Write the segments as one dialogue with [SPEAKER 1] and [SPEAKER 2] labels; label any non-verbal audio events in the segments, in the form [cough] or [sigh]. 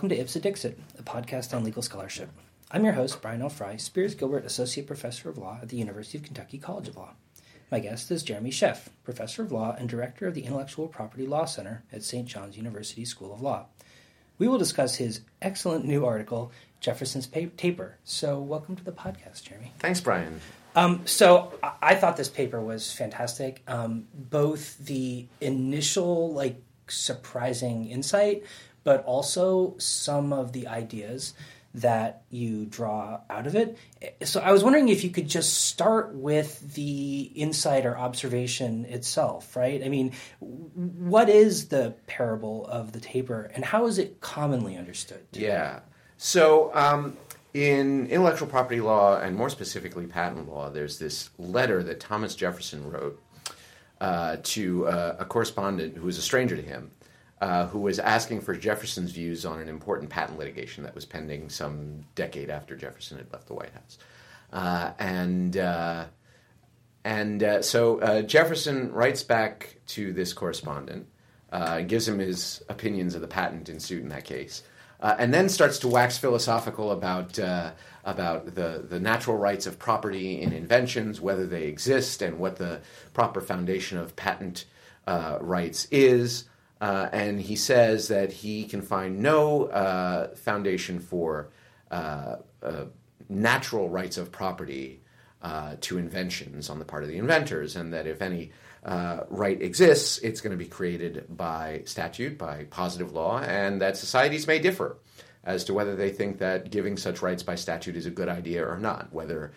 [SPEAKER 1] welcome to Ipse Dixit, a podcast on legal scholarship. I'm your host, Brian L. Frye, Spears Gilbert Associate Professor of Law at the University of Kentucky College of Law. My guest is Jeremy Sheff, Professor of Law and Director of the Intellectual Property Law Center at St. John's University School of Law. We will discuss his excellent new article, Jefferson's Taper. So, welcome to the podcast, Jeremy.
[SPEAKER 2] Thanks, Brian.
[SPEAKER 1] Um, so I-, I thought this paper was fantastic. Um, both the initial, like, surprising insight, but also some of the ideas that you draw out of it. So I was wondering if you could just start with the insight or observation itself, right? I mean, what is the parable of the taper and how is it commonly understood?
[SPEAKER 2] Today? Yeah. So um, in intellectual property law and more specifically patent law, there's this letter that Thomas Jefferson wrote uh, to uh, a correspondent who was a stranger to him uh, who was asking for Jefferson's views on an important patent litigation that was pending some decade after Jefferson had left the White House. Uh, and uh, and uh, so uh, Jefferson writes back to this correspondent gives him his opinions of the patent in suit in that case. and then starts to wax philosophical about about the, the natural rights of property in inventions, whether they exist, and what the proper foundation of patent rights is. Uh, and he says that he can find no uh, foundation for uh, uh natural rights of property uh, to inventions on the part of the inventors, and that if any uh, right exists, it's going to be created by statute, by positive law, and that societies may differ as to whether they think that giving such rights by statute is a good idea or not, whether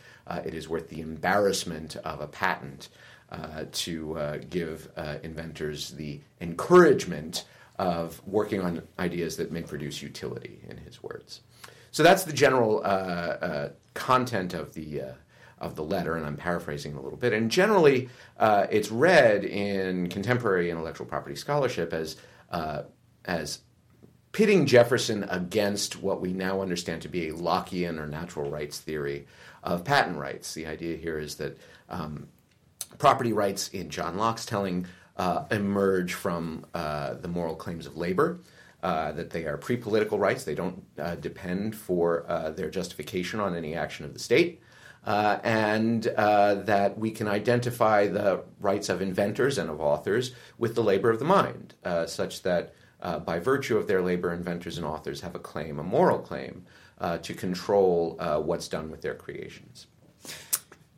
[SPEAKER 2] it is worth the embarrassment of a patent uh, to uh, give uh, inventors the encouragement of working on ideas that may produce utility, in his words. So that's the general uh, uh, content of the of the letter, and I'm paraphrasing a little bit. And generally, it's read in contemporary intellectual property scholarship as as pitting Jefferson against what we now understand to be a Lockean or natural rights theory of patent rights. The idea here is that um, property rights in John Locke's telling uh, emerge from uh, the moral claims of labor. Uh, that they are pre political rights, they don't uh, depend for uh, their justification on any action of the state, uh, and that we can identify the rights of inventors and of authors with the labor of the mind, such that by virtue of their labor, inventors and authors have a claim, a moral claim, to control what's done with their creations.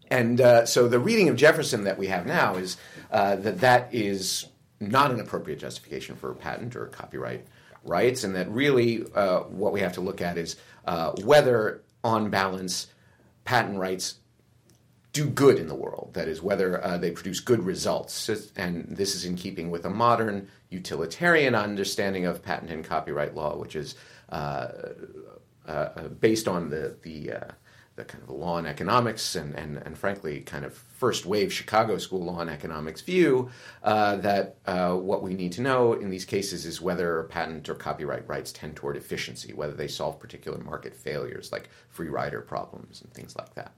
[SPEAKER 2] And uh, so the reading of Jefferson that we have now is uh, that that is not an appropriate justification for patent or copyright rights, and that really uh, what we have to look at is uh, whether, on balance, patent rights do good in the world. That is, whether uh, they produce good results. And this is in keeping with a modern utilitarian understanding of patent and copyright law, which is uh, based on the the the kind of law and economics and, and, and frankly kind of first wave Chicago school law and economics view uh, that uh, what we need to know in these cases is whether patent or copyright rights tend toward efficiency, whether they solve particular market failures like free rider problems and things like that.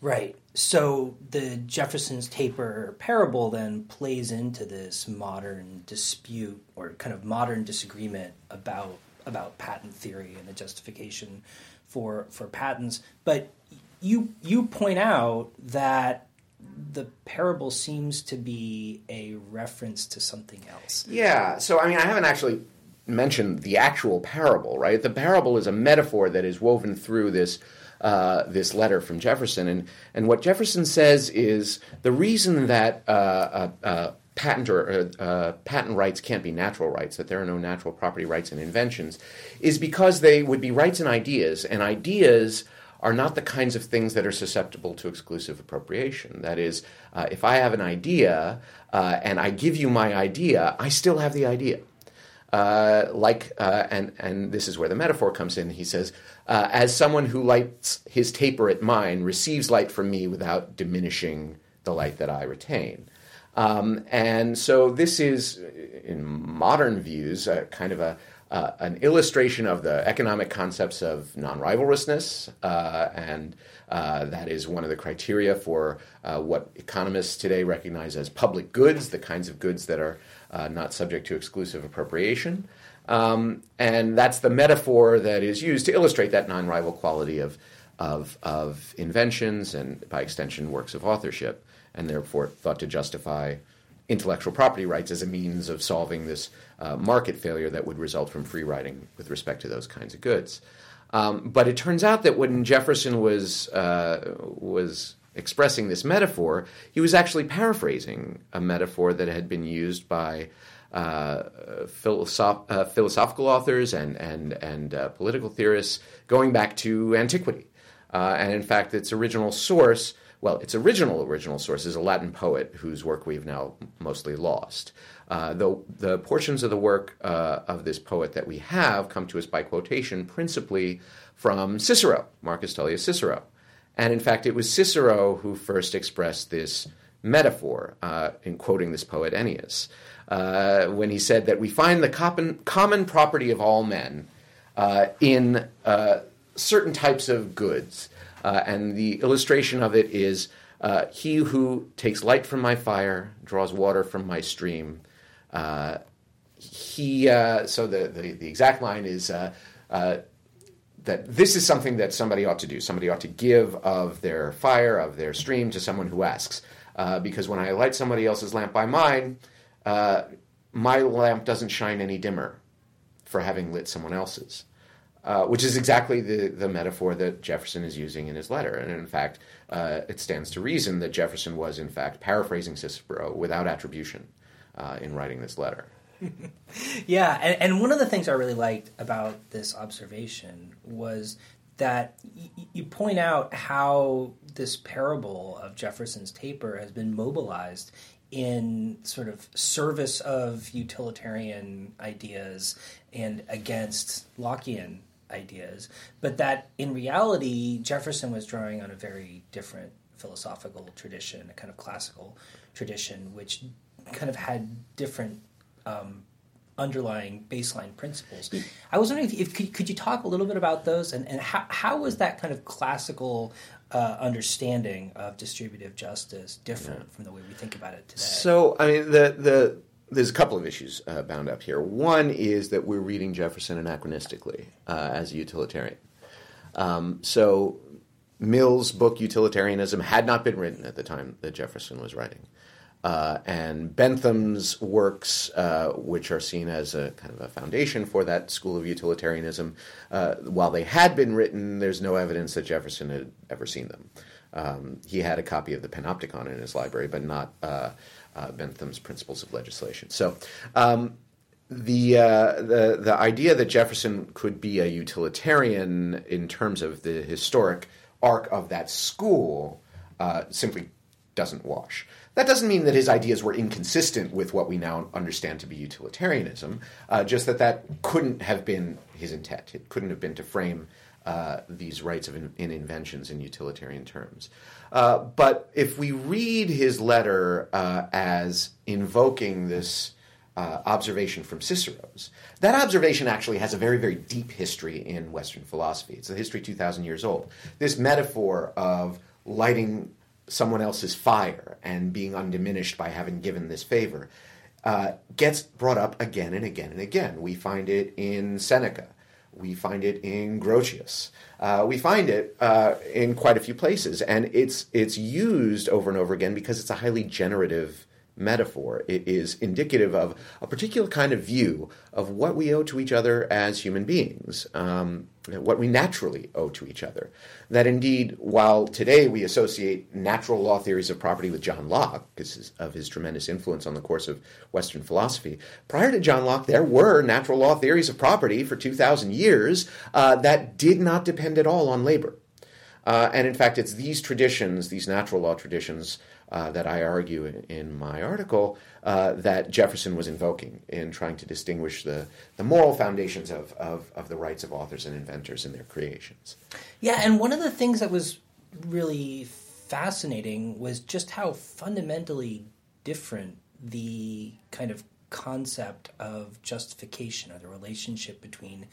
[SPEAKER 1] Right. So the Jefferson's taper parable then plays into this modern dispute or kind of modern disagreement about about patent theory and the justification for for patents. But you you point out that the parable seems to be a reference to something else.
[SPEAKER 2] Yeah. So I mean, I haven't actually mentioned the actual parable, right? The parable is a metaphor that is woven through this. Uh, this letter from Jefferson, and and what Jefferson says is the reason that uh, uh, uh patent or uh, patent rights can't be natural rights, that there are no natural property rights in inventions, is because they would be rights and ideas, and ideas are not the kinds of things that are susceptible to exclusive appropriation. That is, uh, if I have an idea uh, and I give you my idea, I still have the idea. Uh, like, uh, and and this is where the metaphor comes in. He says, uh, as someone who lights his taper at mine receives light from me without diminishing the light that I retain. Um, and so this is, in modern views, kind of a uh, an illustration of the economic concepts of non-rivalrousness, uh, and uh, that is one of the criteria for uh, what economists today recognize as public goods, the kinds of goods that are uh, not subject to exclusive appropriation. Um, and that's the metaphor that is used to illustrate that non rival quality of, of, of inventions and, by extension, works of authorship, and therefore thought to justify intellectual property rights as a means of solving this uh, market failure that would result from free riding with respect to those kinds of goods. Um, but it turns out that when Jefferson was uh, was expressing this metaphor, he was actually paraphrasing a metaphor that had been used by uh, philosoph- uh, philosophical authors and and and uh, political theorists going back to antiquity. Uh, and in fact, its original source, well, its original original source is a Latin poet whose work we've now mostly lost. Uh, the, the portions of the work uh, of this poet that we have come to us by quotation principally from Cicero, Marcus Tullius Cicero. And in fact, it was Cicero who first expressed this metaphor uh, in quoting this poet Ennius, uh, when he said that we find the common, common property of all men uh, in certain types of goods. And the illustration of it is he who takes light from my fire, draws water from my stream, uh, he uh, so the, the, the exact line is uh, uh, that this is something that somebody ought to do. Somebody ought to give of their fire, of their stream, to someone who asks. Uh, because when I light somebody else's lamp by mine, uh, my lamp doesn't shine any dimmer for having lit someone else's. Uh, which is exactly the, the metaphor that Jefferson is using in his letter. And in fact, uh, it stands to reason that Jefferson was, in fact, paraphrasing Cicero without attribution uh, in writing this letter. [laughs]
[SPEAKER 1] yeah, and, and, one of the things I really liked about this observation was that y- you point out how this parable of Jefferson's taper has been mobilized in sort of service of utilitarian ideas and against Lockean ideas, but that in reality, Jefferson was drawing on a very different philosophical tradition, a kind of classical tradition, which kind of had different um, underlying baseline principles. I was wondering if, if could, could, you talk a little bit about those and, and how, how was that kind of classical uh, understanding of distributive justice different yeah. from the way we think about it today?
[SPEAKER 2] So, I mean, the, the, there's a couple of issues uh, bound up here. One is that we're reading Jefferson anachronistically uh, as a utilitarian. Um, so, Mill's book Utilitarianism had not been written at the time that Jefferson was writing. Uh, and Bentham's works, uh, which are seen as a kind of a foundation for that school of utilitarianism, uh, while they had been written, there's no evidence that Jefferson had ever seen them. Um, he had a copy of the Panopticon in his library, but not uh, uh, Bentham's Principles of Legislation. So. Um, the, uh, the the idea that Jefferson could be a utilitarian in terms of the historic arc of that school simply doesn't wash. That doesn't mean that his ideas were inconsistent with what we now understand to be utilitarianism, uh, just that that couldn't have been his intent. It couldn't have been to frame uh, these rights of in, in, inventions in utilitarian terms. Uh, but if we read his letter uh, as invoking this uh, observation from Cicero's, that observation actually has a very, very deep history in Western philosophy. It's a history 2,000 years old. This metaphor of lighting someone else's fire and being undiminished by having given this favor uh, gets brought up again and again and again. We find it in Seneca. We find it in Grotius. Uh, we find it uh, in quite a few places, and it's it's used over and over again because it's a highly generative metaphor. It is indicative of a particular kind of view of what we owe to each other as human beings, um, what we naturally owe to each other. That indeed, while today we associate natural law theories of property with John Locke, because of his tremendous influence on the course of Western philosophy, prior to John Locke, there were natural law theories of property for 2,000 years uh, that did not depend at all on labor. Uh, and in fact, it's these traditions, these natural law traditions, uh, that I argue in, in my article uh, that Jefferson was invoking in trying to distinguish the, the moral foundations of, of, of, the rights of authors and inventors in their creations.
[SPEAKER 1] Yeah, and one of the things that was really fascinating was just how fundamentally different the kind of concept of justification or the relationship between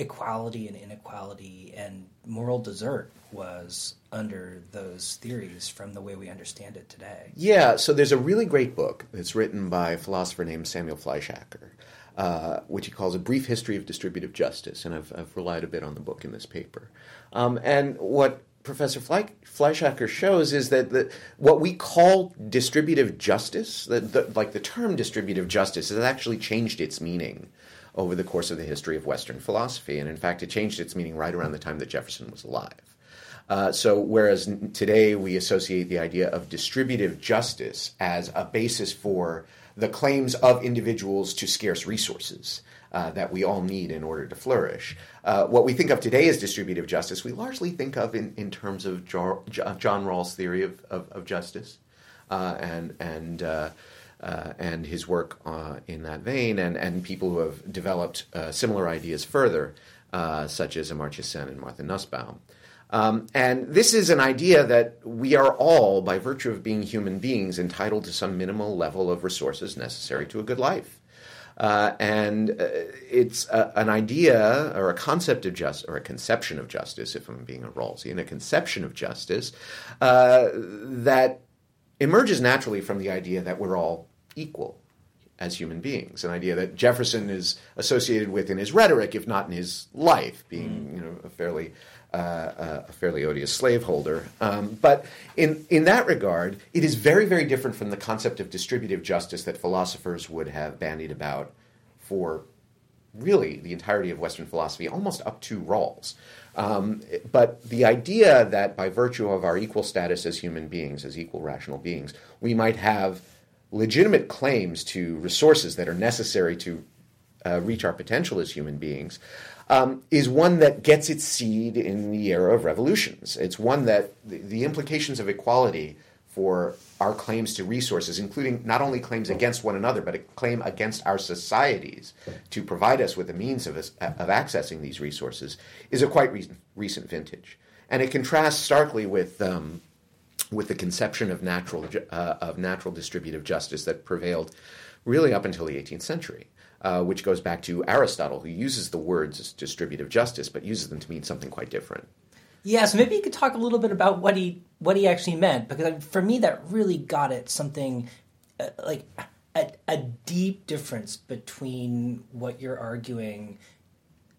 [SPEAKER 1] equality and inequality and moral desert was under those theories from the way we understand it today.
[SPEAKER 2] Yeah, so there's a really great book that's written by a philosopher named Samuel Fleischacker. uh, which he calls a brief history of distributive justice, and I've, I've relied a bit on the book in this paper. Um, and what Professor Fleischacker shows is that the, what we call distributive justice, the, the, like the term distributive justice, has actually changed its meaning over the course of the history of Western philosophy. And in fact, it changed its meaning right around the time that Jefferson was alive. Uh, so, whereas today we associate the idea of distributive justice as a basis for the claims of individuals to scarce resources uh, that we all need in order to flourish. Uh, what we think of today as distributive justice, we largely think of in, in terms of John, Rawls' theory of, of, of justice uh, and, and, uh, uh, and his work uh, in that vein, and, and people who have developed similar ideas further, such as Amartya Sen and Martha Nussbaum. Um, and this is an idea that we are all, by virtue of being human beings, entitled to some minimal level of resources necessary to a good life. Uh, and uh, it's a, an idea or a concept of justice, or a conception of justice, if I'm being a Rawlsian, a conception of justice uh, that emerges naturally from the idea that we're all equal as human beings, an idea that Jefferson is associated with in his rhetoric, if not in his life, being mm. you know a fairly uh, uh, a fairly odious slaveholder. Um, but in, in that regard, it is very, very different from the concept of distributive justice that philosophers would have bandied about for really the entirety of Western philosophy, almost up to Rawls. Um, but the idea that by virtue of our equal status as human beings, as equal rational beings, we might have legitimate claims to resources that are necessary to uh, reach our potential as human beings, um, is one that gets its seed in the era of revolutions. It's one that the, the implications of equality for our claims to resources, including not only claims against one another, but a claim against our societies to provide us with the means of, of accessing these resources, is a quite recent, recent vintage. And it contrasts starkly with, um, with the conception of natural, uh, of natural distributive justice that prevailed really up until the 18th century uh, which goes back to Aristotle, who uses the words distributive justice, but uses them to mean something quite different.
[SPEAKER 1] Yeah, so maybe you could talk a little bit about what he what he actually meant, because for me that really got at something uh, like a, a deep difference between what you're arguing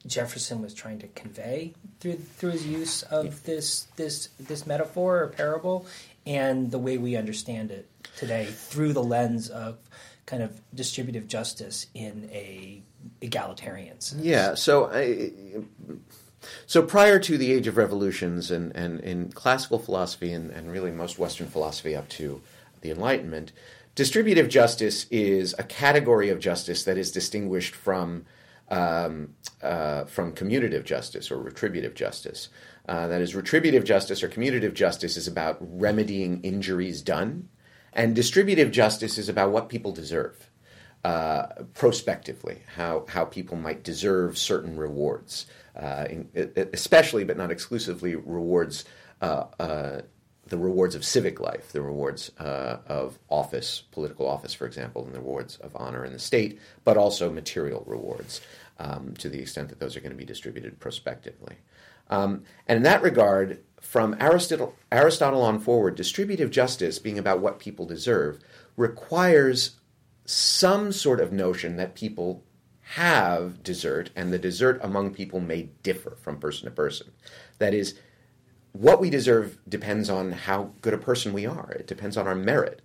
[SPEAKER 1] Jefferson was trying to convey through through his use of this this this metaphor or parable, and the way we understand it today through the lens of kind of distributive justice in a egalitarian sense.
[SPEAKER 2] Yeah. So I, so prior to the age of revolutions and, and in classical philosophy and, and really most Western philosophy up to the Enlightenment, distributive justice is a category of justice that is distinguished from um, uh, from commutative justice or retributive justice. Uh, that is, retributive justice or commutative justice is about remedying injuries done and distributive justice is about what people deserve uh, prospectively, how, how people might deserve certain rewards, uh, in, especially but not exclusively rewards, uh, uh, the rewards of civic life, the rewards uh, of office, political office, for example, and the rewards of honor in the state, but also material rewards um, to the extent that those are going to be distributed prospectively. Um, and in that regard, from Aristotle, Aristotle on forward, distributive justice, being about what people deserve, requires some sort of notion that people have desert, and the desert among people may differ from person to person. That is, what we deserve depends on how good a person we are, it depends on our merit.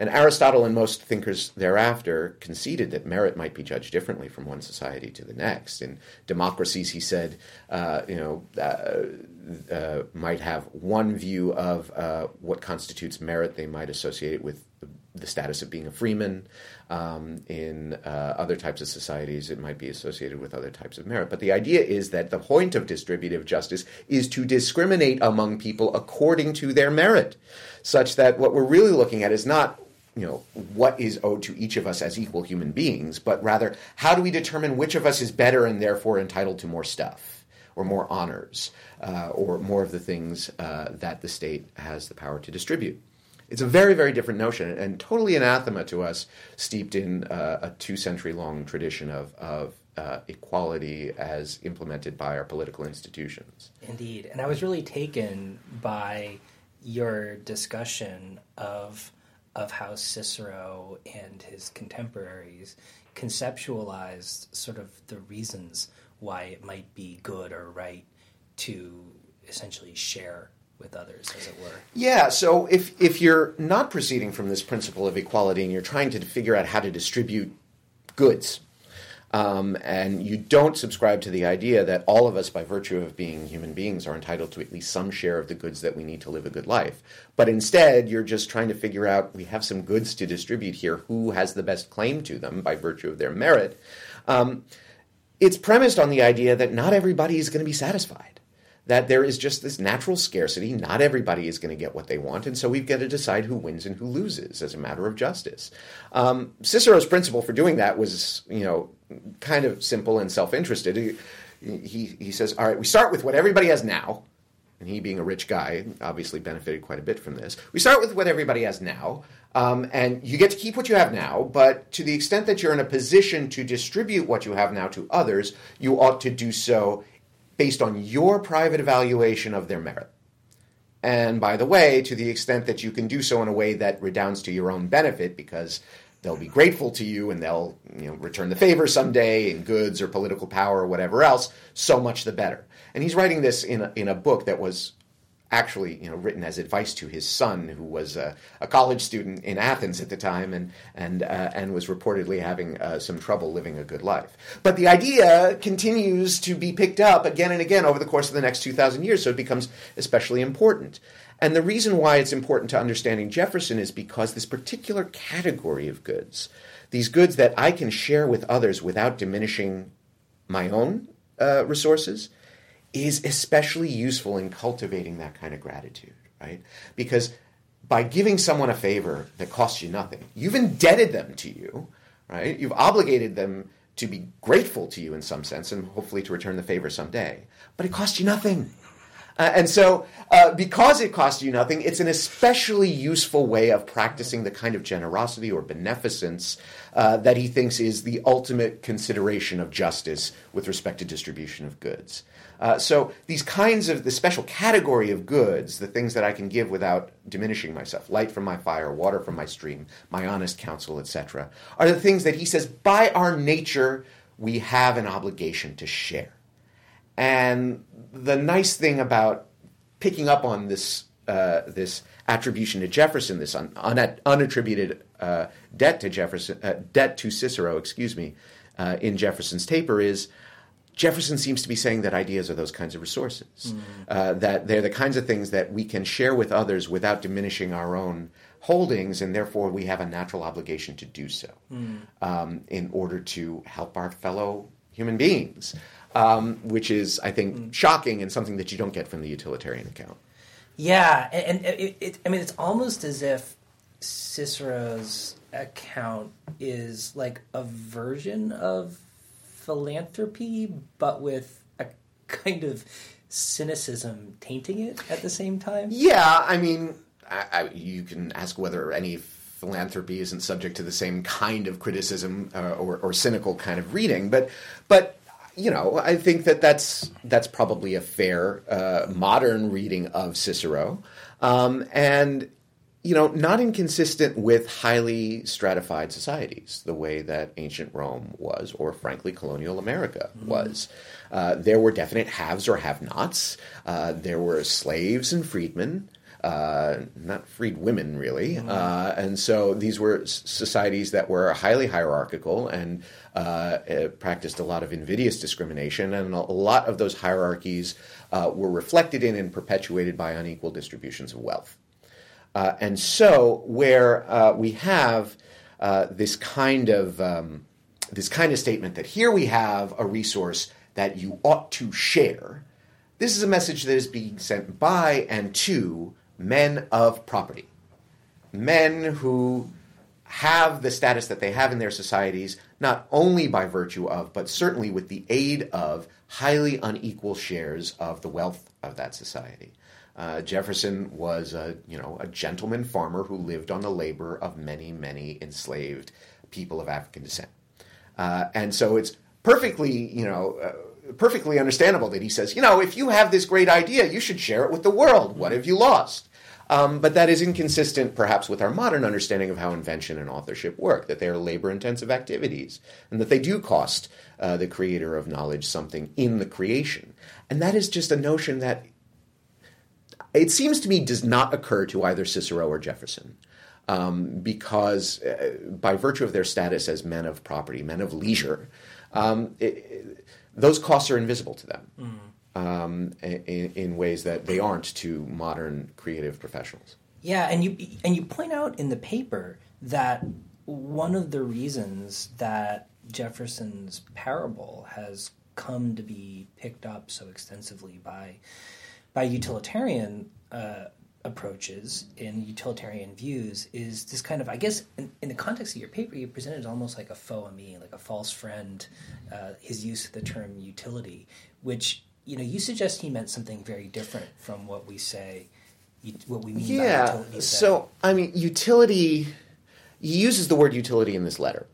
[SPEAKER 2] And Aristotle and most thinkers thereafter conceded that merit might be judged differently from one society to the next. In democracies, he said, uh, you know, uh, uh, might have one view of uh, what constitutes merit. They might associate it with the, the status of being a freeman. Um, in uh, other types of societies, it might be associated with other types of merit. But the idea is that the point of distributive justice is to discriminate among people according to their merit, such that what we're really looking at is not you know what is owed to each of us as equal human beings, but rather how do we determine which of us is better and therefore entitled to more stuff or more honors uh, or more of the things uh, that the state has the power to distribute. It's a very, very different notion and totally anathema to us, steeped in uh, a two century long tradition of, of uh, equality as implemented by our political institutions.
[SPEAKER 1] Indeed. And I was really taken by your discussion of of how Cicero and his contemporaries conceptualized sort of the reasons why it might be good or right to essentially share with others, as it were.
[SPEAKER 2] Yeah. So if if you're not proceeding from this principle of equality and you're trying to figure out how to distribute goods, um, and you don't subscribe to the idea that all of us, by virtue of being human beings, are entitled to at least some share of the goods that we need to live a good life. But instead, you're just trying to figure out we have some goods to distribute here. Who has the best claim to them by virtue of their merit? Um, it's premised on the idea that not everybody is going to be satisfied that there is just this natural scarcity. Not everybody is going to get what they want, and so we've got to decide who wins and who loses as a matter of justice. Um, Cicero's principle for doing that was, you know, kind of simple and self-interested. He, he, he says, all right, we start with what everybody has now, and he being a rich guy obviously benefited quite a bit from this. We start with what everybody has now, um, and you get to keep what you have now, but to the extent that you're in a position to distribute what you have now to others, you ought to do so based on your private evaluation of their merit. And by the way, to the extent that you can do so in a way that redounds to your own benefit, because they'll be grateful to you and they'll you know, return the favor someday in goods or political power or whatever else, so much the better. And he's writing this in a, in a book that was actually you know written as advice to his son, who was a, a college student in Athens at the time, and and uh, and was reportedly having uh, some trouble living a good life. But the idea continues to be picked up again and again over the course of the next two thousand years, so it becomes especially important. And the reason why it's important to understanding Jefferson is because this particular category of goods, these goods that I can share with others without diminishing my own uh, resources, is especially useful in cultivating that kind of gratitude, right? Because by giving someone a favor that costs you nothing, you've indebted them to you, right? You've obligated them to be grateful to you in some sense and hopefully to return the favor someday. But it costs you nothing. Uh, and so, uh, because it costs you nothing, it's an especially useful way of practicing the kind of generosity or beneficence uh, that he thinks is the ultimate consideration of justice with respect to distribution of goods. Uh, so these kinds of the special category of goods, the things that I can give without diminishing myself, light from my fire, water from my stream, my honest counsel, etc., are the things that he says by our nature we have an obligation to share. And the nice thing about picking up on this uh, this attribution to Jefferson, this un- un- unattributed uh, debt to Jefferson, uh, debt to Cicero, excuse me, uh, in Jefferson's taper is Jefferson seems to be saying that ideas are those kinds of resources, mm. uh, that they're the kinds of things that we can share with others without diminishing our own holdings, and therefore we have a natural obligation to do so mm. um, in order to help our fellow human beings, um, which is, I think, mm. shocking and something that you don't get from the utilitarian account.
[SPEAKER 1] Yeah, and, and it, it, I mean, it's almost as if Cicero's account is like a version of philanthropy, but with a kind of cynicism tainting it at the same time.
[SPEAKER 2] Yeah, I mean, I, I, you can ask whether any philanthropy isn't subject to the same kind of criticism uh, or, or, cynical kind of reading, but but you know, I think that that's that's probably a fair uh, modern reading of Cicero, um, and you know, not inconsistent with highly stratified societies, the way that ancient Rome was, or frankly, colonial America mm-hmm. was. Uh, there were definite haves or have nots. Uh, there were slaves and freedmen. Uh, not freed women, really. Uh, and so these were societies that were highly hierarchical and uh, uh, practiced a lot of invidious discrimination. And a lot of those hierarchies were reflected in and perpetuated by unequal distributions of wealth. Uh, and so, where uh, we have uh, this kind of um, this kind of statement that here we have a resource that you ought to share, this is a message that is being sent by and to men of property, men who have the status that they have in their societies, not only by virtue of, but certainly with the aid of highly unequal shares of the wealth of that society. Uh, Jefferson was a you know a gentleman farmer who lived on the labor of many many enslaved people of African descent, uh, and so it's perfectly you know. Uh, perfectly understandable that he says, you know, if you have this great idea, you should share it with the world. What have you lost? Um, but that is inconsistent, perhaps, with our modern understanding of how invention and authorship work, that they are labor intensive activities, and that they do cost uh, the creator of knowledge something in the creation. And that is just a notion that it seems to me does not occur to either Cicero or Jefferson. Um, because, uh, by virtue of their status as men of property, men of leisure, um, it, it, those costs are invisible to them. Mm um, in, in, ways that they aren't to modern creative professionals.
[SPEAKER 1] Yeah, and you and you point out in the paper that one of the reasons that Jefferson's parable has come to be picked up so extensively by by utilitarian uh, approaches and utilitarian views is this kind of I guess in, in, the context of your paper you presented almost like a faux ami, like a false friend, uh, his use of the term utility, which you know, you suggest he meant something very different from what we say, what we mean
[SPEAKER 2] yeah,
[SPEAKER 1] by utility.
[SPEAKER 2] So, I mean, utility, he uses the word utility in this letter.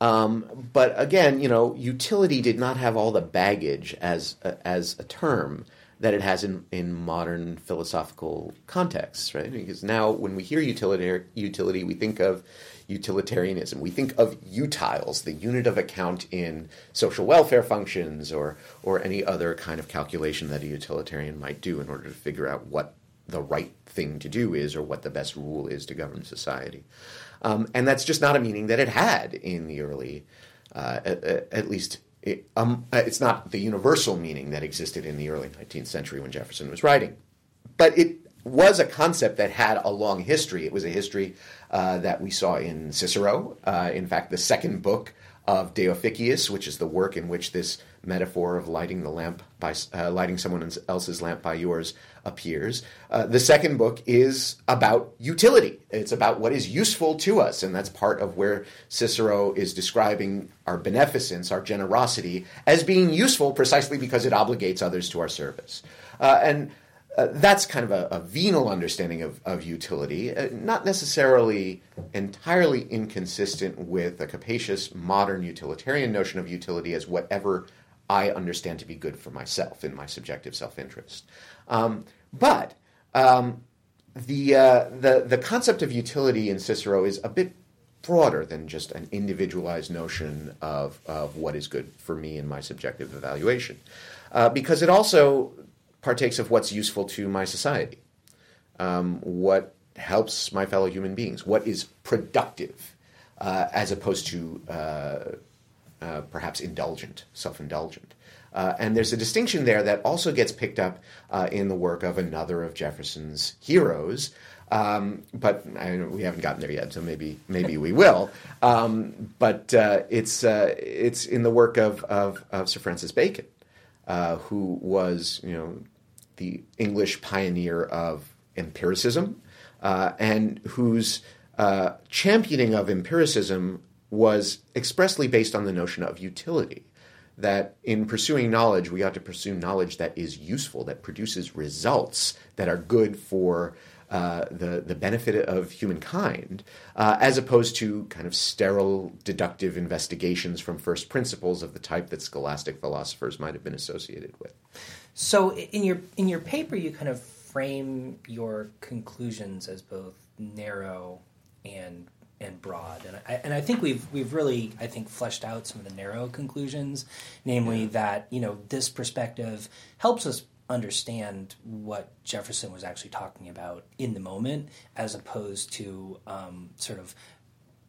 [SPEAKER 2] Um, but again, you know, utility did not have all the baggage as as a term that it has in, in modern philosophical contexts, right? Because now when we hear utility, utility, we think of utilitarianism. We think of utiles, the unit of account in social welfare functions or, or any other kind of calculation that a utilitarian might do in order to figure out what the right thing to do is or what the best rule is to govern society. Um, and that's just not a meaning that it had in the early, uh, at, at, least um, it's not the universal meaning that existed in the early 19th century when Jefferson was writing. But it was a concept that had a long history. It was a history uh, that we saw in Cicero. Uh, in fact, the second book of De Officiis, which is the work in which this metaphor of lighting the lamp by uh, lighting someone else's lamp by yours appears. Uh, the second book is about utility. It's about what is useful to us, and that's part of where Cicero is describing our beneficence, our generosity, as being useful precisely because it obligates others to our service. Uh, and uh, that's kind of a, a, venal understanding of, of utility, uh, not necessarily entirely inconsistent with a capacious modern utilitarian notion of utility as whatever I understand to be good for myself in my subjective self interest. Um, but um, the, uh, the, the concept of utility in Cicero is a bit broader than just an individualized notion of, of what is good for me in my subjective evaluation. Uh, because it also partakes of what's useful to my society, um, what helps my fellow human beings, what is productive, uh, as opposed to uh, uh, perhaps indulgent, self indulgent. Uh, and there's a distinction there that also gets picked up uh, in the work of another of Jefferson's heroes. Um, but I, we haven't gotten there yet, so maybe maybe we will. Um, but uh, it's it's in the work of, of, of Sir Francis Bacon, uh, who was, you know, the English pioneer of empiricism, uh, and whose uh, championing of empiricism was expressly based on the notion of utility. That in pursuing knowledge, we ought to pursue knowledge that is useful, that produces results that are good for uh, the the benefit of humankind, uh, as opposed to kind of sterile deductive investigations from first principles of the type that scholastic philosophers might have been associated with.
[SPEAKER 1] So in your in your paper, you kind of frame your conclusions as both narrow and and broad, and I, and I think we've we've really I think fleshed out some of the narrow conclusions, namely that you know this perspective helps us understand what Jefferson was actually talking about in the moment, as opposed to um, sort of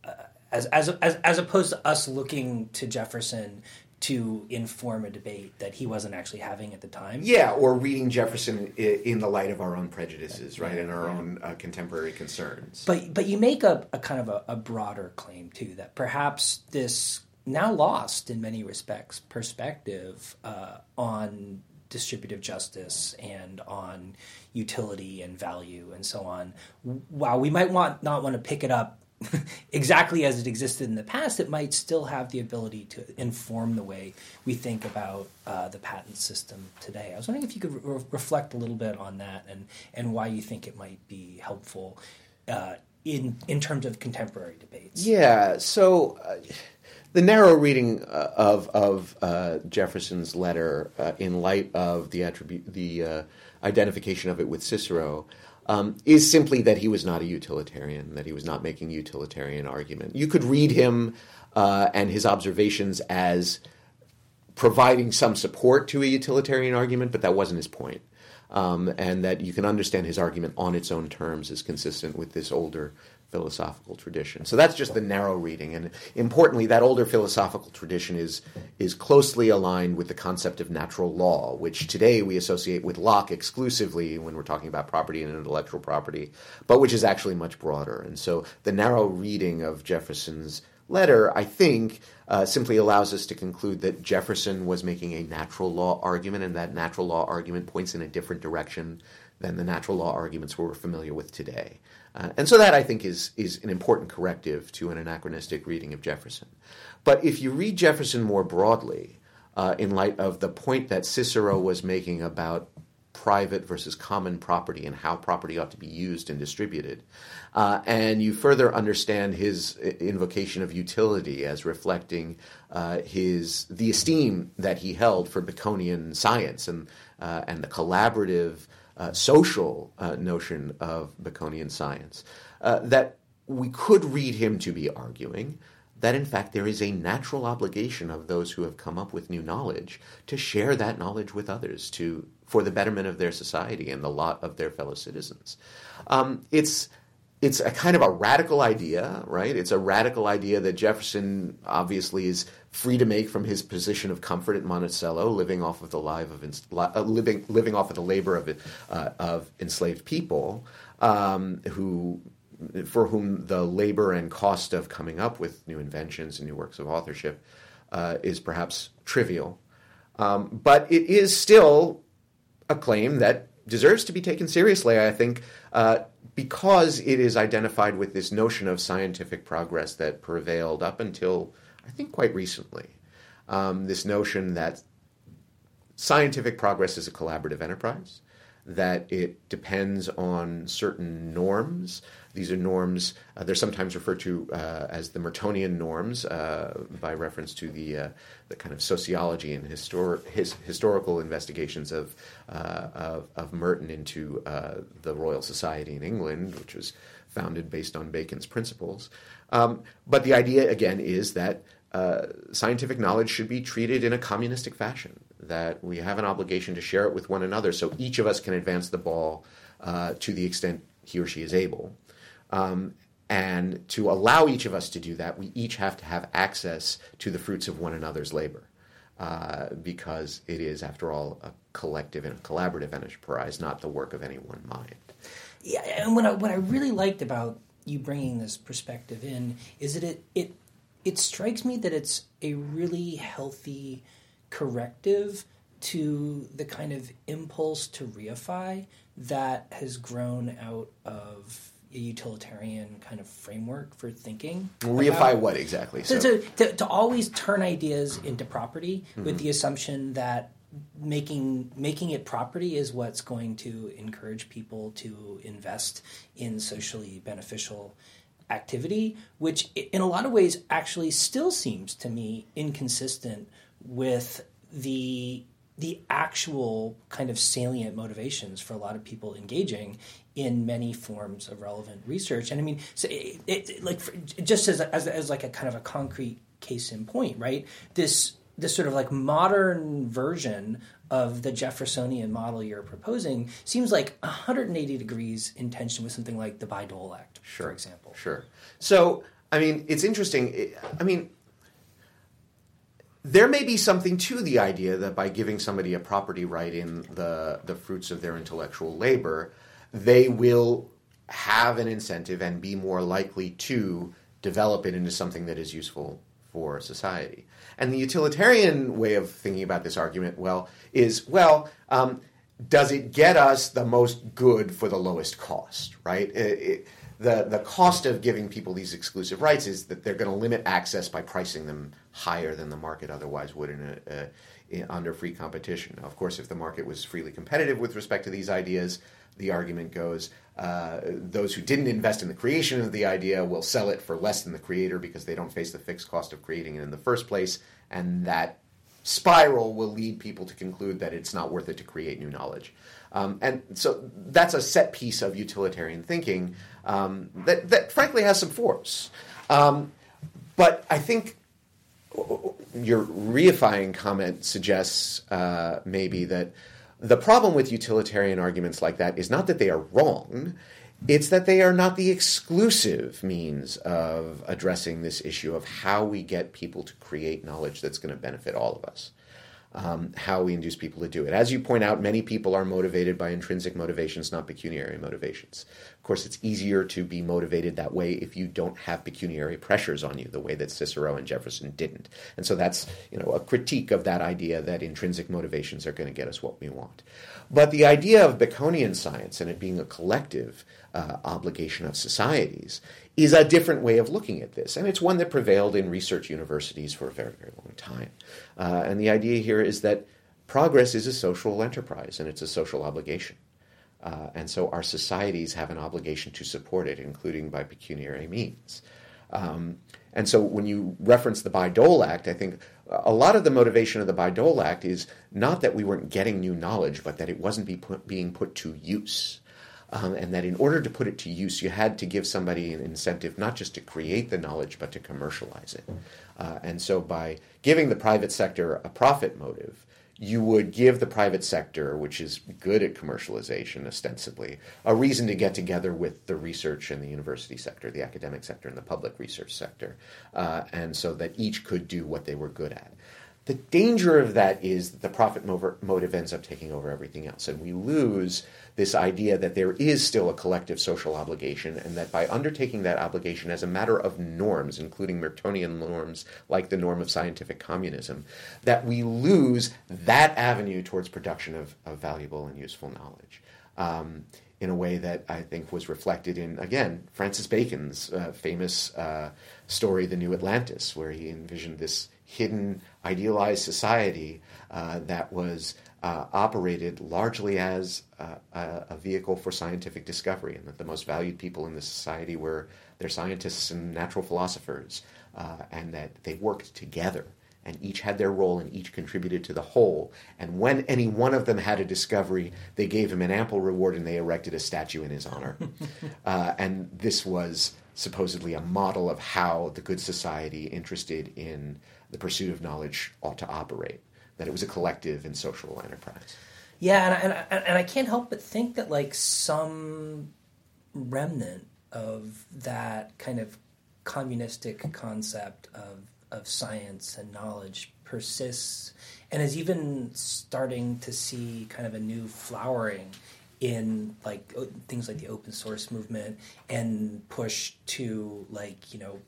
[SPEAKER 1] uh, as, as as as opposed to us looking to Jefferson to inform a debate that he wasn't actually having at the time.
[SPEAKER 2] Yeah, or reading Jefferson in the light of our own prejudices, right, and our yeah. own uh, contemporary concerns.
[SPEAKER 1] But but you make a, a kind of a, a broader claim too that perhaps this now lost in many respects perspective uh, on distributive justice and on utility and value and so on. While we might want not want to pick it up [laughs] exactly as it existed in the past, it might still have the ability to inform the way we think about uh, the patent system today. I was wondering if you could re- reflect a little bit on that and, and why you think it might be helpful uh, in in terms of contemporary debates.
[SPEAKER 2] Yeah. So. Uh, the narrow reading uh, of of uh, Jefferson's letter, uh, in light of the attribute, the identification of it with Cicero, um, is simply that he was not a utilitarian, that he was not making utilitarian argument. You could read him uh, and his observations as providing some support to a utilitarian argument, but that wasn't his point. Um, and that you can understand his argument on its own terms is consistent with this older philosophical tradition. So that's just the narrow reading. And importantly, that older philosophical tradition is, is closely aligned with the concept of natural law, which today we associate with Locke exclusively when we're talking about property and intellectual property, but which is actually much broader. And so the narrow reading of Jefferson's letter, I think, uh, simply allows us to conclude that Jefferson was making a natural law argument, and that natural law argument points in a different direction than the natural law arguments we're familiar with today. Uh, and so that I think is is an important corrective to an anachronistic reading of Jefferson. But if you read Jefferson more broadly, uh, in light of the point that Cicero was making about private versus common property and how property ought to be used and distributed, uh, and you further understand his invocation of utility as reflecting uh, his the esteem that he held for Baconian science and uh, and the collaborative uh, social uh, notion of Baconian science, uh, that we could read him to be arguing that in fact there is a natural obligation of those who have come up with new knowledge to share that knowledge with others to for the betterment of their society and the lot of their fellow citizens. Um, it's it's a kind of a radical idea, right? It's a radical idea that Jefferson obviously is free to make from his position of comfort at Monticello, living off of the life of uh, living living off of the labor of uh, of enslaved people, um, who for whom the labor and cost of coming up with new inventions and new works of authorship uh, is perhaps trivial, um, but it is still a claim that deserves to be taken seriously. I think uh, because it is identified with this notion of scientific progress that prevailed up until I think quite recently. Um, this notion that scientific progress is a collaborative enterprise, that it depends on certain norms. These are norms, uh, they're sometimes referred to uh, as the Mertonian norms uh, by reference to the, uh, the kind of sociology and histor- his, historical investigations of, uh, of, of, Merton into uh, the Royal Society in England, which was founded based on Bacon's principles. Um, but the idea, again, is that uh, scientific knowledge should be treated in a communistic fashion, that we have an obligation to share it with one another so each of us can advance the ball uh, to the extent he or she is able. Um, and to allow each of us to do that, we each have to have access to the fruits of one another's labor. Uh, because it is, after all, a collective and a collaborative enterprise, not the work of any one mind.
[SPEAKER 1] Yeah, and what I, what I really liked about you bringing this perspective in is that it, it it strikes me that it's a really healthy corrective to the kind of impulse to reify that has grown out of a utilitarian kind of framework for thinking.
[SPEAKER 2] Reify about, what exactly?
[SPEAKER 1] So, to, to, to, always turn ideas into property mm-hmm. with the assumption that making making it property is what's going to encourage people to invest in socially beneficial activity, which in a lot of ways actually still seems to me inconsistent with the the actual kind of salient motivations for a lot of people engaging in many forms of relevant research. And I mean, so it, it, like for, just as, as as like a kind of a concrete case in point, right? This this sort of like modern version of the Jeffersonian model you're proposing seems like 180 degrees in tension with something like the Bayh-Dole sure, for example.
[SPEAKER 2] Sure. So, I mean, it's interesting. I mean, there may be something to the idea that by giving somebody a property right in the, the fruits of their intellectual labor, they will have an incentive and be more likely to develop it into something that is useful for society. And the utilitarian way of thinking about this argument, well, is well, um, does it get us the most good for the lowest cost, right? It, it, the, the cost of giving people these exclusive rights is that they're going to limit access by pricing them higher than the market otherwise would in a, a in, under free competition. Now, of course, if the market was freely competitive with respect to these ideas, the argument goes uh, those who didn't invest in the creation of the idea will sell it for less than the creator because they don't face the fixed cost of creating it in the first place, and that spiral will lead people to conclude that it's not worth it to create new knowledge. Um, and so that's a set piece of utilitarian thinking um, that, that frankly has some force. Um, but I think your reifying comment suggests uh, maybe that the problem with utilitarian arguments like that is not that they are wrong, it's that they are not the exclusive means of addressing this issue of how we get people to create knowledge that's going to benefit all of us um, how we induce people to do it. As you point out, many people are motivated by intrinsic motivations, not pecuniary motivations. Of course, it's easier to be motivated that way if you don't have pecuniary pressures on you, the way that Cicero and Jefferson didn't. And so that's you know a critique of that idea that intrinsic motivations are going to get us what we want. But the idea of Baconian science and it being a collective uh, obligation of societies is a different way of looking at this. And it's one that prevailed in research universities for a very, very long time. Uh, and the idea here is that progress is a social enterprise and it's a social obligation. Uh, and so our societies have an obligation to support it, including by pecuniary means. Um, and so when you reference the Bayh-Dole Act, I think a lot of the motivation of the Bayh-Dole Act is not that we weren't getting new knowledge, but that it wasn't be put, being put to use. Um, and that in order to put it to use, you had to give somebody an incentive not just to create the knowledge, but to commercialize it. Uh, and so by giving the private sector a profit motive, you would give the private sector, which is good at commercialization ostensibly, a reason to get together with the research and the university sector, the academic sector, and the public research sector, uh, and so that each could do what they were good at. The danger of that is that the profit motive ends up taking over everything else, and we lose this idea that there is still a collective social obligation, and that by undertaking that obligation as a matter of norms, including Mertonian norms like the norm of scientific communism, that we lose that avenue towards production of, of valuable and useful knowledge. Um, in a way that I think was reflected in, again, Francis Bacon's uh, famous uh, story, The New Atlantis, where he envisioned this hidden, idealized society uh, that was uh, operated largely as uh, a vehicle for scientific discovery, and that the most valued people in the society were their scientists and natural philosophers, uh, and that they worked together. And each had their role and each contributed to the whole. And when any one of them had a discovery, they gave him an ample reward and they erected a statue in his honor. [laughs] Uh, and this was supposedly a model of how the good society interested in the pursuit of knowledge ought to operate, that it was a collective and social enterprise.
[SPEAKER 1] Yeah, and I, and, and I can't help but think that like some remnant of that kind of communistic concept of of science and knowledge persists and is even starting to see kind of a new flowering in like things like the open source movement and push to like you know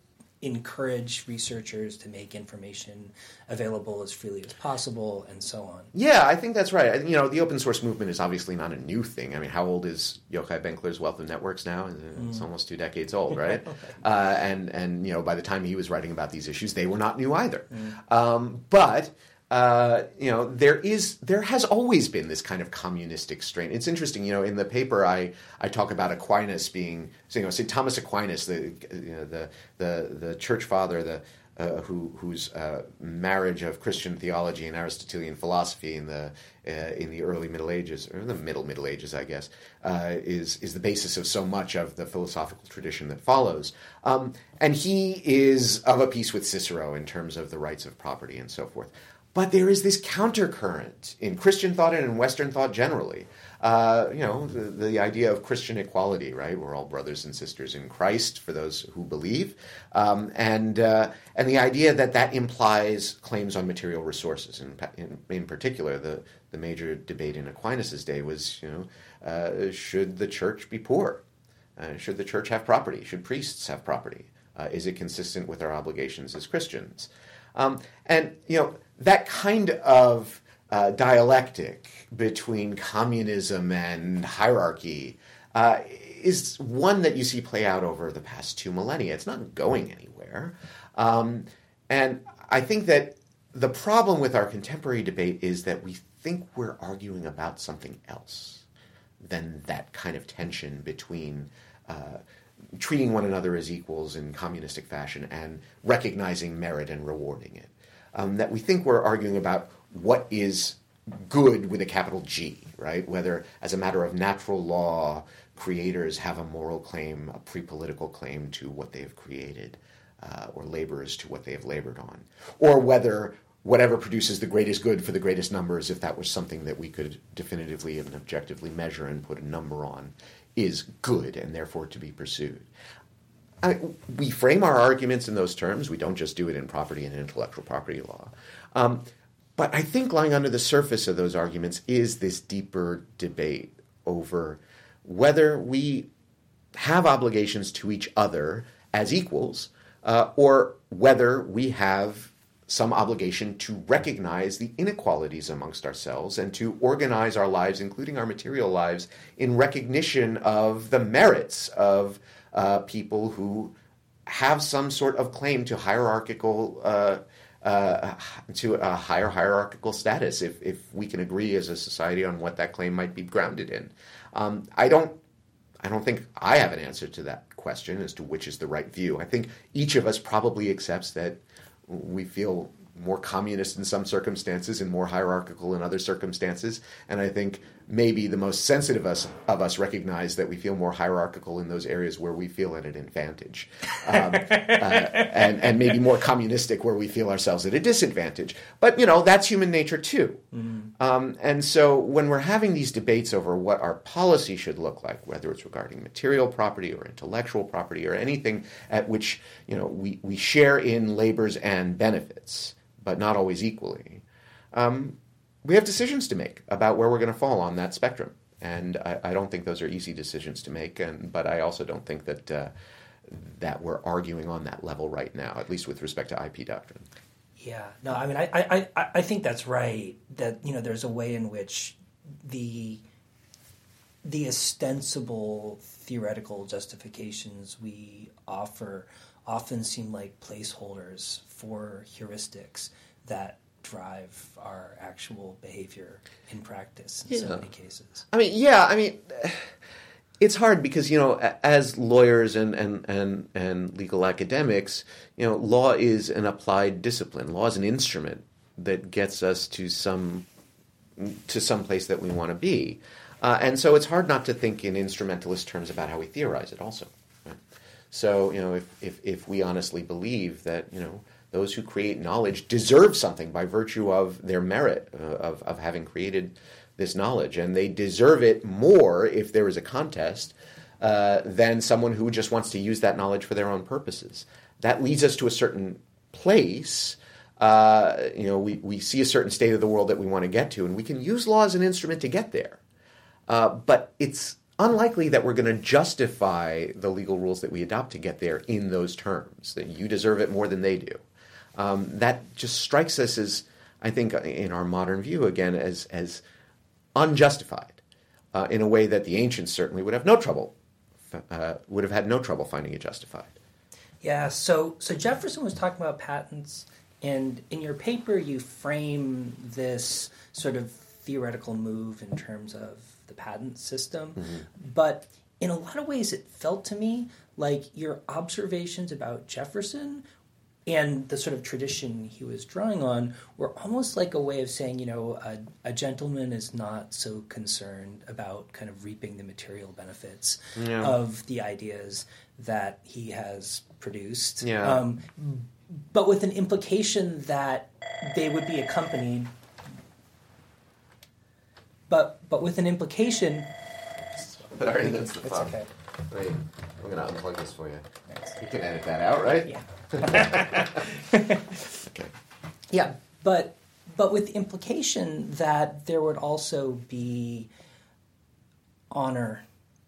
[SPEAKER 1] encourage researchers to make information available as freely as possible and so on.
[SPEAKER 2] Yeah, I think that's right. You know, the open source movement is obviously not a new thing. I mean, how old is Yochai Benkler's Wealth of Networks now? It's mm. almost two decades old, right? [laughs] uh, and and you know, by the time he was writing about these issues, they were not new either. Mm. Um, but uh, you know, there is there has always been this kind of communistic strain. It's interesting, you know, in the paper I, I talk about Aquinas being, you know, St. Thomas Aquinas, the you know, the the the church father, the uh, who whose uh, marriage of Christian theology and Aristotelian philosophy in the uh, in the early Middle Ages or the Middle Middle Ages, I guess, uh, is is the basis of so much of the philosophical tradition that follows. Um, and he is of a piece with Cicero in terms of the rights of property and so forth. But there is this countercurrent in Christian thought and in Western thought generally. Uh, you know, the, the, idea of Christian equality, right? We're all brothers and sisters in Christ for those who believe, um, and uh, and the idea that that implies claims on material resources. In, in, in particular, the the major debate in Aquinas's day was, you know, uh, should the church be poor? Uh, should the church have property? Should priests have property? Uh, is it consistent with our obligations as Christians? Um, and you know that kind of uh, dialectic between communism and hierarchy uh, is one that you see play out over the past two millennia. It's not going anywhere. Um, and I think that the problem with our contemporary debate is that we think we're arguing about something else than that kind of tension between uh, treating one another as equals in communistic fashion and recognizing merit and rewarding it. Um, that we think we're arguing about what is good with a capital G, right? Whether, as a matter of natural law, creators have a moral claim, a pre political claim to what they have created, uh, or laborers to what they have labored on, or whether whatever produces the greatest good for the greatest numbers, if that was something that we could definitively and objectively measure and put a number on, is good and therefore to be pursued. I, we frame our arguments in those terms. We don't just do it in property and intellectual property law. Um, but I think lying under the surface of those arguments is this deeper debate over whether we have obligations to each other as equals, uh, or whether we have some obligation to recognize the inequalities amongst ourselves and to organize our lives, including our material lives, in recognition of the merits of uh, people who have some sort of claim to hierarchical. Uh, uh, to a higher hierarchical status, if, if we can agree as a society on what that claim might be grounded in. Um, I don't I don't think I have an answer to that question as to which is the right view. I think each of us probably accepts that we feel more communist in some circumstances and more hierarchical in other circumstances. And I think maybe the most sensitive us, of us recognize that we feel more hierarchical in those areas where we feel at an advantage, um, uh, and, and maybe more communistic where we feel ourselves at a disadvantage. But you know that's human nature too. Mm-hmm. Um, and so when we're having these debates over what our policy should look like, whether it's regarding material property or intellectual property or anything at which you know we, we share in labors and benefits, but not always equally. Um, we have decisions to make about where we're going to fall on that spectrum. And I, I, don't think those are easy decisions to make. And but I also don't think that uh, that we're arguing on that level right now, at least with respect to IP doctrine.
[SPEAKER 1] Yeah, no, I mean, I, I, I, I think that's right. That you know, there's a way in which the the ostensible theoretical justifications we offer often seem like placeholders for heuristics that drive our actual behavior in practice in yeah. so many cases.
[SPEAKER 2] I mean, yeah, I mean, it's hard because you know, as lawyers and and and and legal academics, you know, law is an applied discipline. Law is an instrument that gets us to some to some place that we want to be. Uh, and so it's hard not to think in instrumentalist terms about how we theorize it also. Right? So, you know, if, if, if we honestly believe that, you know, those who create knowledge deserve something by virtue of their merit uh, of, of having created this knowledge. And they deserve it more if there is a contest uh, than someone who just wants to use that knowledge for their own purposes. That leads us to a certain place. Uh, you know, we, we see a certain state of the world that we want to get to, and we can use law as an instrument to get there. Uh, but it's unlikely that we're going to justify the legal rules that we adopt to get there in those terms, that you deserve it more than they do um, that just strikes us as, I think, in our modern view again, as as unjustified uh, in a way that the ancients certainly would have no trouble uh, would have had no trouble finding it justified.
[SPEAKER 1] Yeah. So so Jefferson was talking about patents, and in your paper you frame this sort of theoretical move in terms of the patent system, mm-hmm. but in a lot of ways it felt to me like your observations about Jefferson and the sort of tradition he was drawing on were almost like a way of saying, you know, a, a, gentleman is not so concerned about kind of reaping the material benefits yeah. of the ideas that he has produced.
[SPEAKER 2] Yeah. Um,
[SPEAKER 1] but with an implication that they would be accompanied. But but with an implication.
[SPEAKER 2] Sorry, that's the fun. Okay. Wait, I'm gonna unplug this for you. You can edit that out, right?
[SPEAKER 1] Yeah. Okay. [laughs] Yeah, but but with the implication that there would also be honor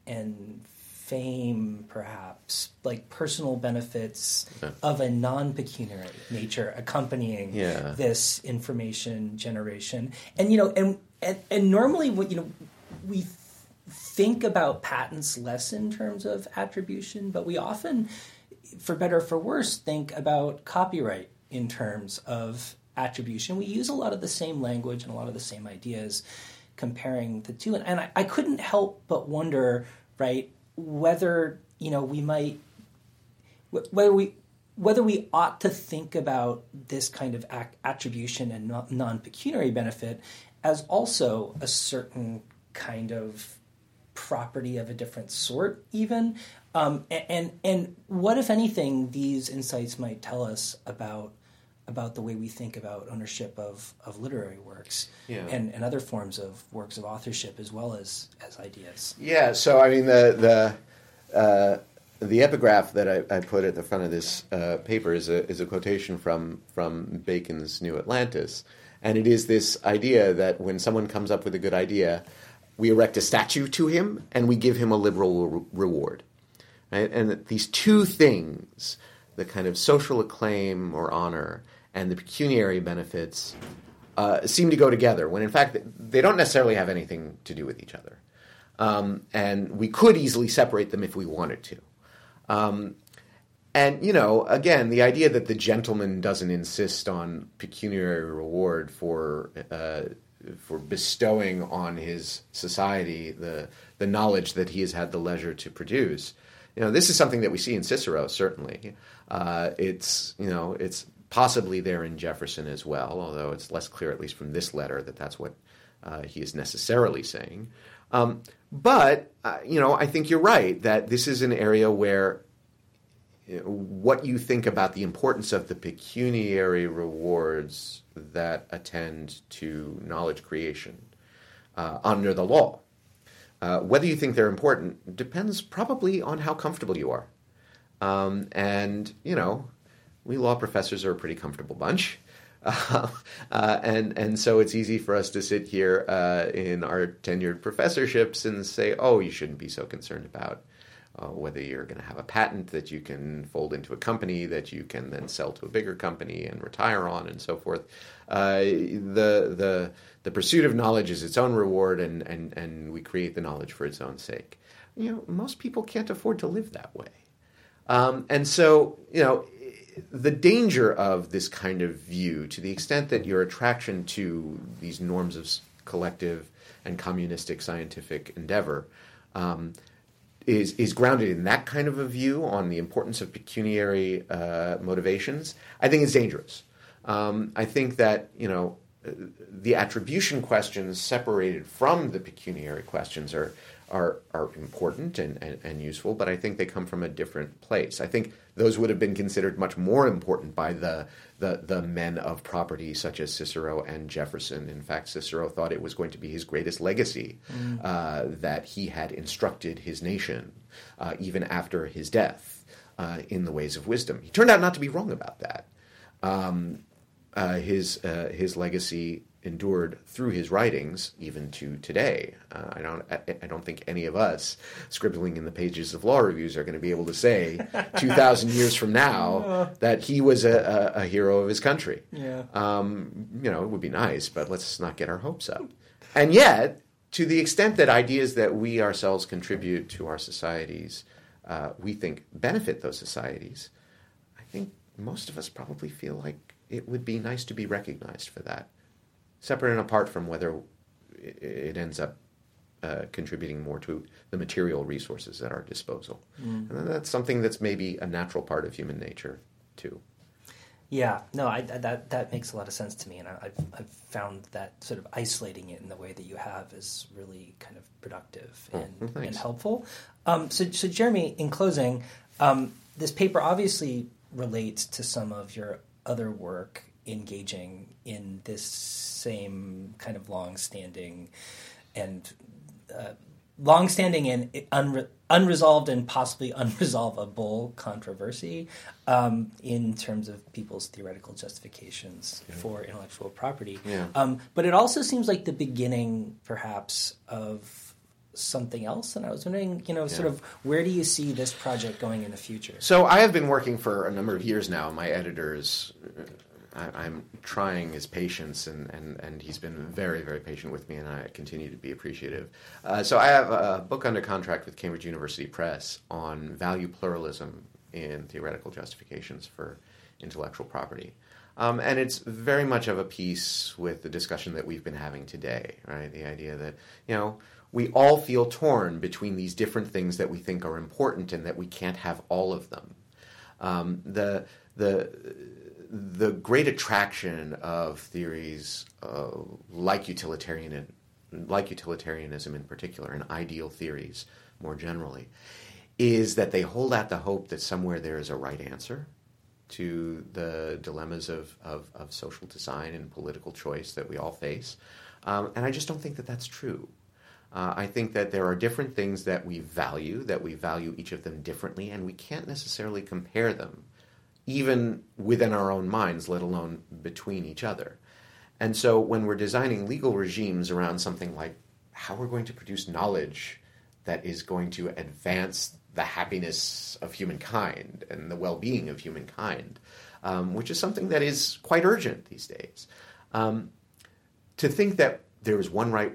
[SPEAKER 1] and fame, perhaps like personal benefits yeah. of a non-pecuniary nature accompanying
[SPEAKER 2] yeah.
[SPEAKER 1] this information generation, and you know, and and, and normally, what you know, we think about patents less in terms of attribution, but we often for better or for worse, think about copyright in terms of attribution. We use a lot of the same language and a lot of the same ideas comparing the two. And, and I, I couldn't help but wonder, right, whether, you know, we might, whether we, whether we ought to think about this kind of attribution and non pecuniary benefit as also a certain kind of property of a different sort, even. Um, and, and, and what, if anything, these insights might tell us about about the way we think about ownership of, of literary works yeah. and, and other forms of works of authorship as well as, as ideas.
[SPEAKER 2] Yeah, so I mean the the uh, the epigraph that I, I, put at the front of this uh, paper is a is a quotation from from Bacon's New Atlantis, and it is this idea that when someone comes up with a good idea, we erect a statue to him and we give him a liberal re- reward. Right? And that these two things, the kind of social acclaim or honor and the pecuniary benefits, uh, seem to go together, when in fact they don't necessarily have anything to do with each other. Um, and we could easily separate them if we wanted to. Um, and you know, again, the idea that the gentleman doesn't insist on pecuniary reward for uh, for bestowing on his society the the knowledge that he has had the leisure to produce. You know, this is something that we see in Cicero. Certainly, uh, it's you know it's possibly there in Jefferson as well, although it's less clear, at least from this letter, that that's what uh, he is necessarily saying. Um, but uh, you know, I think you're right that this is an area where what you think about the importance of the pecuniary rewards that attend to knowledge creation uh, under the law. Uh, whether you think they're important depends probably on how comfortable you are. Um, and, you know, we law professors are a pretty comfortable bunch. [laughs] Uh, and and so it's easy for us to sit here uh, in our tenured professorships and say, oh, you shouldn't be so concerned about uh, whether you're going to have a patent that you can fold into a company that you can then sell to a bigger company and retire on and so forth. Uh, the the the pursuit of knowledge is its own reward, and, and, and we create the knowledge for its own sake. You know, most people can't afford to live that way, um, and so you know the danger of this kind of view, to the extent that your attraction to these norms of collective and communistic scientific endeavor. Um, is is grounded in that kind of a view on the importance of pecuniary uh, motivations, I think it's dangerous. Um, I think that you know the attribution questions separated from the pecuniary questions are are are important and, and, and, useful, but I think they come from a different place. I think those would have been considered much more important by the the, the men of property such as Cicero and Jefferson. In fact, Cicero thought it was going to be his greatest legacy mm. uh, that he had instructed his nation uh, even after his death uh, in the ways of wisdom. He turned out not to be wrong about that. Um, uh, his uh, his legacy endured through his writings even to today. Uh, I don't I, I, don't think any of us scribbling in the pages of law reviews are going to be able to say [laughs] 2000 years from now that he was a, a, a hero of his country.
[SPEAKER 1] Yeah.
[SPEAKER 2] Um, you know, it would be nice, but let's not get our hopes up. And yet, to the extent that ideas that we ourselves contribute to our societies, uh, we think benefit those societies, I think most of us probably feel like it would be nice to be recognized for that separate and apart from whether it ends up uh, contributing more to the material resources at our disposal. Mm. And that's something that's maybe a natural part of human nature, too.
[SPEAKER 1] Yeah, no, I, that that makes a lot of sense to me, and I, have I've found that sort of isolating it in the way that you have is really kind of productive oh, and, oh, and helpful. Um, so, so Jeremy, in closing, um, this paper obviously relates to some of your other work engaging in this same kind of long-standing and uh, long-standing and unre- unresolved and possibly unresolvable controversy um, in terms of people's theoretical justifications yeah. for intellectual property.
[SPEAKER 2] Yeah.
[SPEAKER 1] Um, but it also seems like the beginning, perhaps, of something else. And I was wondering, you know, yeah. sort of where do you see this project going in the future?
[SPEAKER 2] So I have been working for a number of years now. My editors I, am trying his patience, and, and, and he's been very, very patient with me, and I continue to be appreciative. Uh, so I have a book under contract with Cambridge University Press on value pluralism in theoretical justifications for intellectual property. Um, and it's very much of a piece with the discussion that we've been having today, right? The idea that, you know, we all feel torn between these different things that we think are important and that we can't have all of them. Um, the the the great attraction of theories uh, like utilitarian like utilitarianism in particular and ideal theories more generally is that they hold out the hope that somewhere there is a right answer to the dilemmas of, of, of social design and political choice that we all face. Um, and I just don't think that that's true. Uh, I think that there are different things that we value, that we value each of them differently, and we can't necessarily compare them, even within our own minds, let alone between each other. And so when we're designing legal regimes around something like how we're going to produce knowledge that is going to advance the happiness of humankind and the well being of humankind, um, which is something that is quite urgent these days. Um, to think that there is one right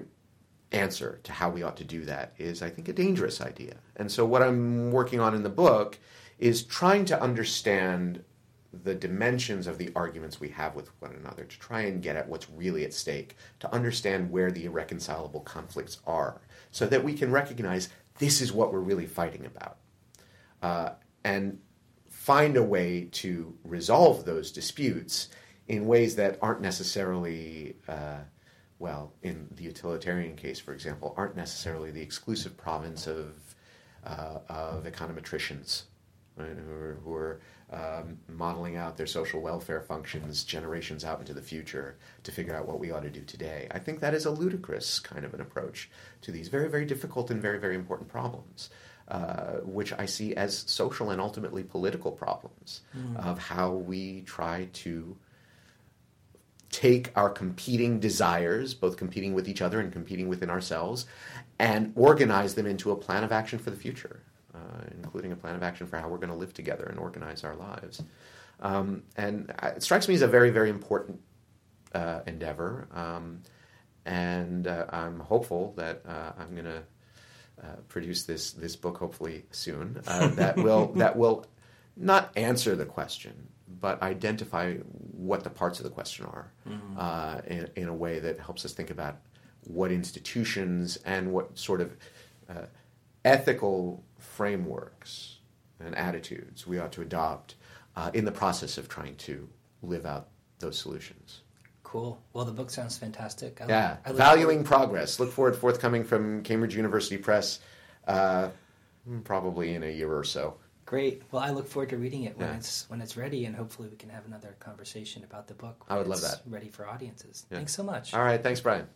[SPEAKER 2] answer to how we ought to do that is, I think, a dangerous idea. And so, what I'm working on in the book is trying to understand the dimensions of the arguments we have with one another, to try and get at what's really at stake, to understand where the irreconcilable conflicts are, so that we can recognize this is what we're really fighting about. Uh, and find a way to resolve those disputes in ways that aren't necessarily, uh, well, in the utilitarian case, for example, aren't necessarily the exclusive province of, uh, of econometricians right, who are, who are um, modeling out their social welfare functions generations out into the future to figure out what we ought to do today. I think that is a ludicrous kind of an approach to these very, very difficult and very, very important problems. Uh, which I see as social and ultimately political problems mm. of how we try to take our competing desires, both competing with each other and competing within ourselves, and organize them into a plan of action for the future uh, including a plan of action for how we're going to live together and organize our lives. Um, and it strikes me as a very, very important uh, endeavor. Um, and uh, I'm hopeful that uh, I'm going to uh, produce this this book hopefully soon uh, that will [laughs] that will not answer the question, but identify what the parts of the question are mm-hmm. in, in a way that helps us think about what institutions and what sort of ethical frameworks and attitudes we ought to adopt uh, in the process of trying to live out those solutions.
[SPEAKER 1] Cool. Well, the book sounds fantastic.
[SPEAKER 2] I yeah, look, valuing progress. Look forward forthcoming from Cambridge University Press, uh, probably in a year or so.
[SPEAKER 1] Great. Well, I look forward to reading it when yeah. it's when it's ready, and hopefully we can have another conversation about the book.
[SPEAKER 2] I would love that.
[SPEAKER 1] Ready for audiences. Yeah. Thanks so much.
[SPEAKER 2] All right. Thanks, Brian.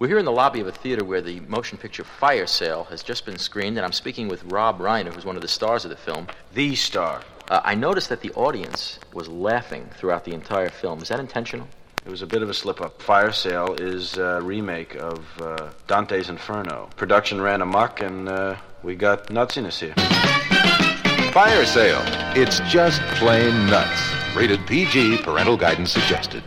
[SPEAKER 3] We're here in the lobby of a theater where the motion picture Fire Sale has just been screened, and I'm speaking with Rob Reiner, who's one of the stars of the film.
[SPEAKER 4] The star.
[SPEAKER 3] Uh, I noticed that the audience was laughing throughout the entire film. Is that intentional?
[SPEAKER 4] It was a bit of a slip up. Fire Sale is a remake of uh, Dante's Inferno. Production ran amok, and uh, we got nutsiness here.
[SPEAKER 5] Fire Sale. It's just plain nuts. Rated PG, parental guidance suggested.